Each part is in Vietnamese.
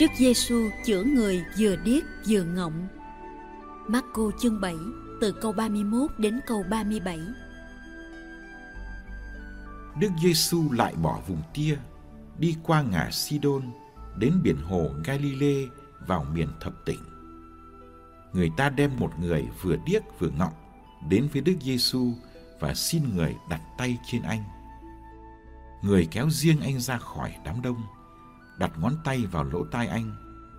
Đức Giêsu chữa người vừa điếc vừa ngọng. Marco chương 7 từ câu 31 đến câu 37. Đức Giêsu lại bỏ vùng tia, đi qua ngã Sidon, đến biển hồ Galilee vào miền thập tỉnh. Người ta đem một người vừa điếc vừa ngọng đến với Đức Giêsu và xin người đặt tay trên anh. Người kéo riêng anh ra khỏi đám đông, đặt ngón tay vào lỗ tai anh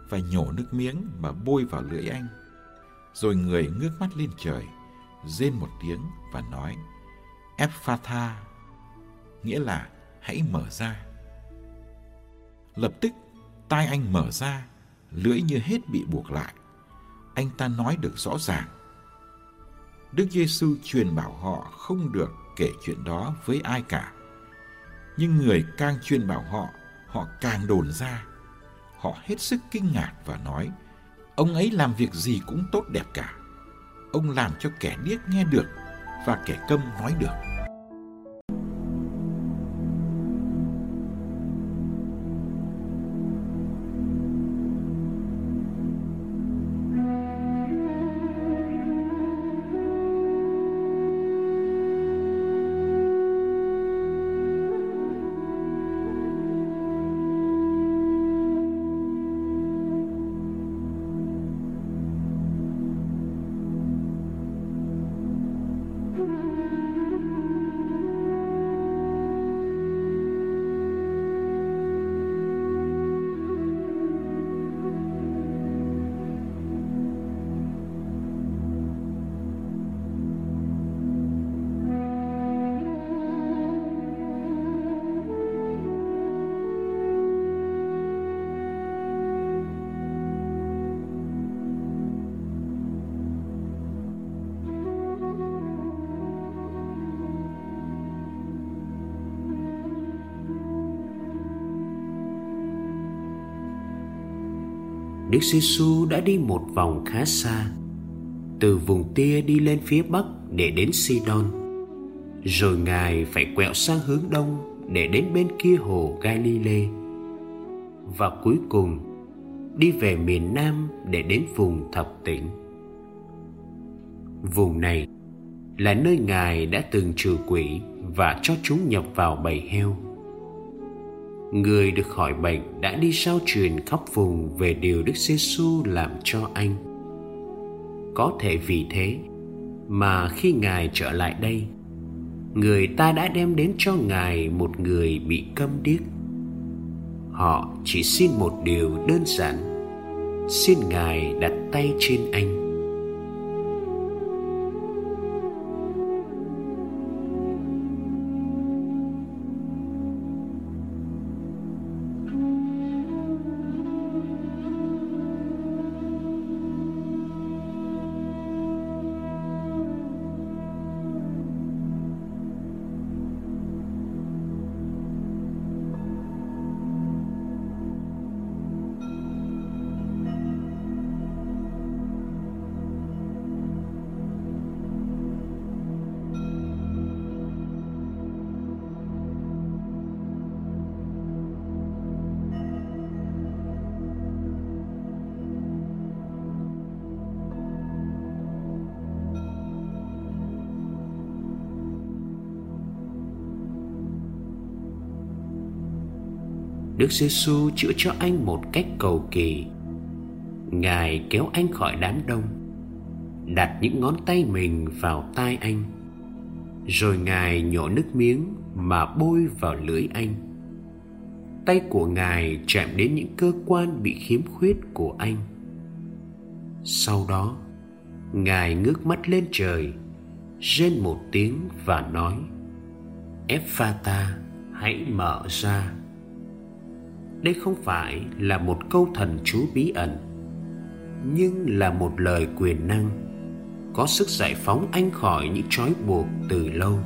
và nhổ nước miếng mà bôi vào lưỡi anh. Rồi người ngước mắt lên trời, rên một tiếng và nói, Ephatha, nghĩa là hãy mở ra. Lập tức, tai anh mở ra, lưỡi như hết bị buộc lại. Anh ta nói được rõ ràng. Đức Giêsu truyền bảo họ không được kể chuyện đó với ai cả. Nhưng người càng truyền bảo họ, họ càng đồn ra. Họ hết sức kinh ngạc và nói, ông ấy làm việc gì cũng tốt đẹp cả. Ông làm cho kẻ điếc nghe được và kẻ câm nói được. Đức giê -xu đã đi một vòng khá xa, từ vùng tia đi lên phía bắc để đến Sidon. Rồi ngài phải quẹo sang hướng đông để đến bên kia hồ Galilee. Và cuối cùng, đi về miền nam để đến vùng thập tỉnh vùng này là nơi ngài đã từng trừ quỷ và cho chúng nhập vào bầy heo người được khỏi bệnh đã đi sao truyền khắp vùng về điều Đức Giêsu làm cho anh. Có thể vì thế mà khi Ngài trở lại đây, người ta đã đem đến cho Ngài một người bị câm điếc. Họ chỉ xin một điều đơn giản, xin Ngài đặt tay trên anh. Đức Giêsu chữa cho anh một cách cầu kỳ. Ngài kéo anh khỏi đám đông, đặt những ngón tay mình vào tai anh, rồi Ngài nhổ nước miếng mà bôi vào lưỡi anh. Tay của Ngài chạm đến những cơ quan bị khiếm khuyết của anh. Sau đó, Ngài ngước mắt lên trời, rên một tiếng và nói: Ephata, hãy mở ra đây không phải là một câu thần chú bí ẩn, nhưng là một lời quyền năng, có sức giải phóng anh khỏi những trói buộc từ lâu.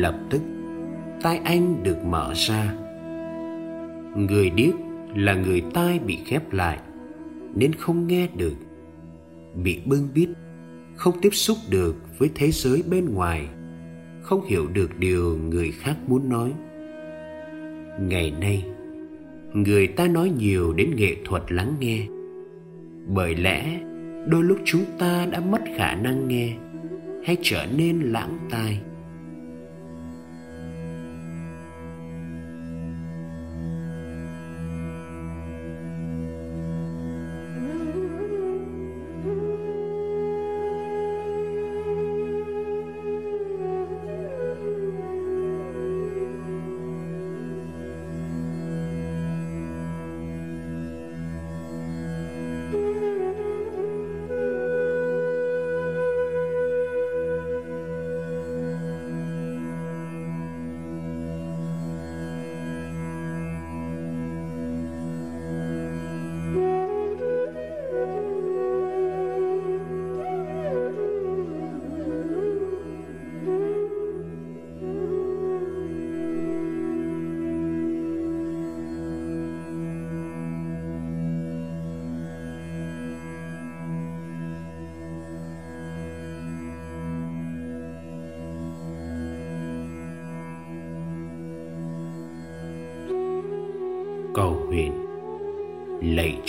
Lập tức, tai anh được mở ra. Người điếc là người tai bị khép lại, nên không nghe được. Bị bưng bít, không tiếp xúc được với thế giới bên ngoài, không hiểu được điều người khác muốn nói. Ngày nay, người ta nói nhiều đến nghệ thuật lắng nghe. Bởi lẽ, đôi lúc chúng ta đã mất khả năng nghe hay trở nên lãng tai.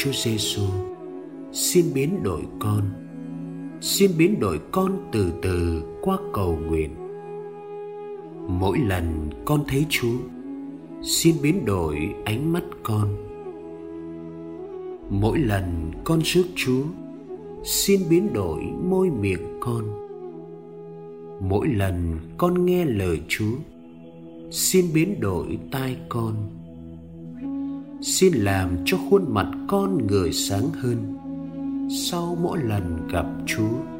Chúa Giêsu xin biến đổi con. Xin biến đổi con từ từ qua cầu nguyện. Mỗi lần con thấy Chúa, xin biến đổi ánh mắt con. Mỗi lần con rước Chúa, xin biến đổi môi miệng con. Mỗi lần con nghe lời Chúa, xin biến đổi tai con xin làm cho khuôn mặt con người sáng hơn sau mỗi lần gặp chúa.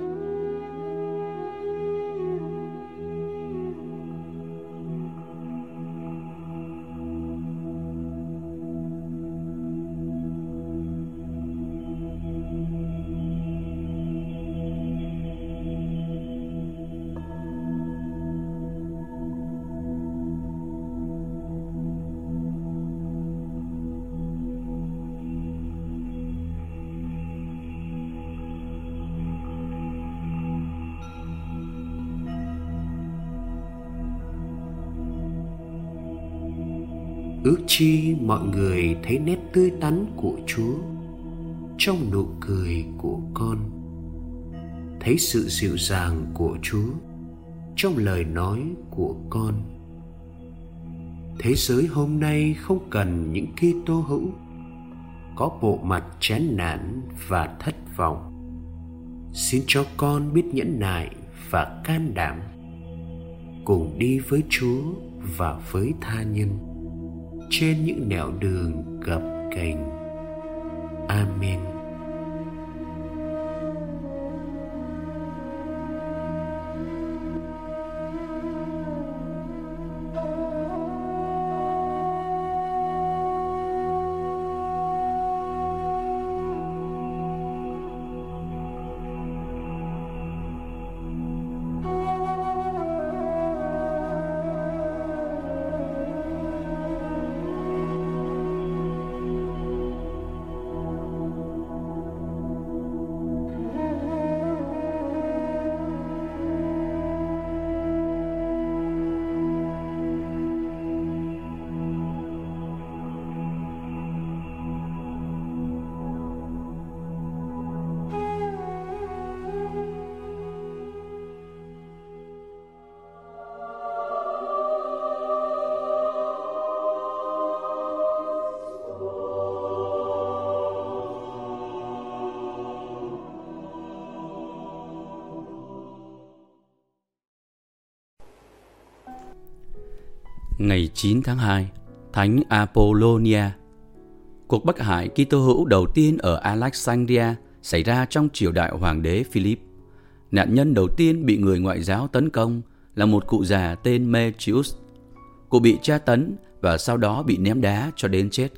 Ước chi mọi người thấy nét tươi tắn của chúa trong nụ cười của con. Thấy sự dịu dàng của chúa trong lời nói của con. Thế giới hôm nay không cần những Kitô hữu, có bộ mặt chán nản và thất vọng. Xin cho con biết nhẫn nại và can đảm cùng đi với chúa và với tha nhân trên những nẻo đường gập ghềnh. Amen. Ngày 9 tháng 2, Thánh Apollonia. Cuộc bắc hại Kitô hữu đầu tiên ở Alexandria xảy ra trong triều đại hoàng đế Philip. Nạn nhân đầu tiên bị người ngoại giáo tấn công là một cụ già tên Metrius. Cụ bị tra tấn và sau đó bị ném đá cho đến chết.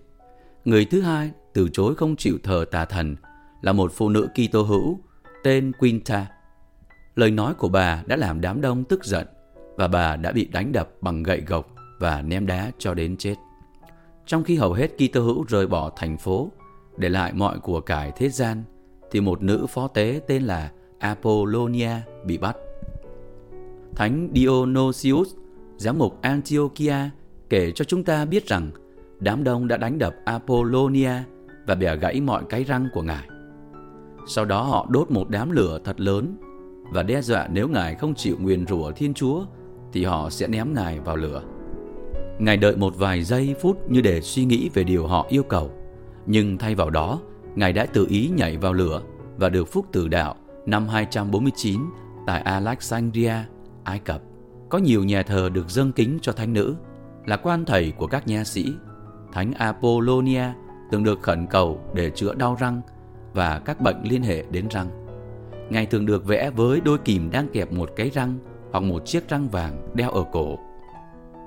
Người thứ hai từ chối không chịu thờ tà thần là một phụ nữ Kitô hữu tên Quinta. Lời nói của bà đã làm đám đông tức giận và bà đã bị đánh đập bằng gậy gộc và ném đá cho đến chết. Trong khi hầu hết Kitô hữu rời bỏ thành phố, để lại mọi của cải thế gian, thì một nữ phó tế tên là Apollonia bị bắt. Thánh Dionysius, giám mục Antiochia, kể cho chúng ta biết rằng đám đông đã đánh đập Apollonia và bẻ gãy mọi cái răng của ngài. Sau đó họ đốt một đám lửa thật lớn và đe dọa nếu ngài không chịu nguyền rủa Thiên Chúa thì họ sẽ ném ngài vào lửa. Ngài đợi một vài giây phút như để suy nghĩ về điều họ yêu cầu, nhưng thay vào đó, ngài đã tự ý nhảy vào lửa và được phúc tử đạo năm 249 tại Alexandria, Ai Cập. Có nhiều nhà thờ được dâng kính cho thánh nữ, là quan thầy của các nha sĩ. Thánh Apollonia từng được khẩn cầu để chữa đau răng và các bệnh liên hệ đến răng. Ngài thường được vẽ với đôi kìm đang kẹp một cái răng hoặc một chiếc răng vàng đeo ở cổ.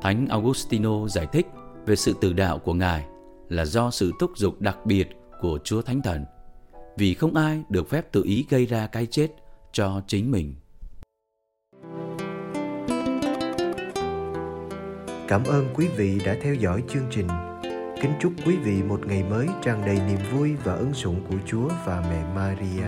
Thánh Augustino giải thích về sự tử đạo của Ngài là do sự thúc giục đặc biệt của Chúa Thánh Thần, vì không ai được phép tự ý gây ra cái chết cho chính mình. Cảm ơn quý vị đã theo dõi chương trình. Kính chúc quý vị một ngày mới tràn đầy niềm vui và ân sủng của Chúa và mẹ Maria.